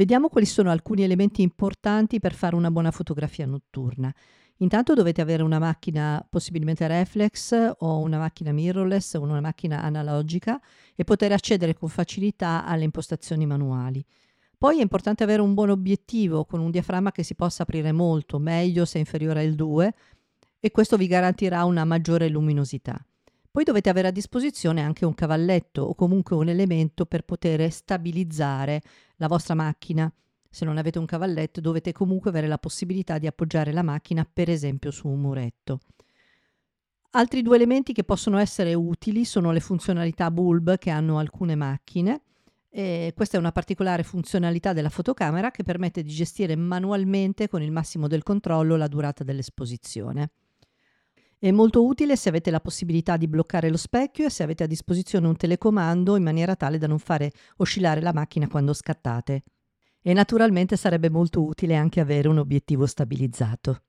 Vediamo quali sono alcuni elementi importanti per fare una buona fotografia notturna. Intanto dovete avere una macchina possibilmente reflex o una macchina mirrorless o una macchina analogica e poter accedere con facilità alle impostazioni manuali. Poi è importante avere un buon obiettivo con un diaframma che si possa aprire molto, meglio se inferiore al 2 e questo vi garantirà una maggiore luminosità. Poi dovete avere a disposizione anche un cavalletto o comunque un elemento per poter stabilizzare la vostra macchina. Se non avete un cavalletto dovete comunque avere la possibilità di appoggiare la macchina per esempio su un muretto. Altri due elementi che possono essere utili sono le funzionalità bulb che hanno alcune macchine e questa è una particolare funzionalità della fotocamera che permette di gestire manualmente con il massimo del controllo la durata dell'esposizione. È molto utile se avete la possibilità di bloccare lo specchio e se avete a disposizione un telecomando in maniera tale da non fare oscillare la macchina quando scattate. E naturalmente sarebbe molto utile anche avere un obiettivo stabilizzato.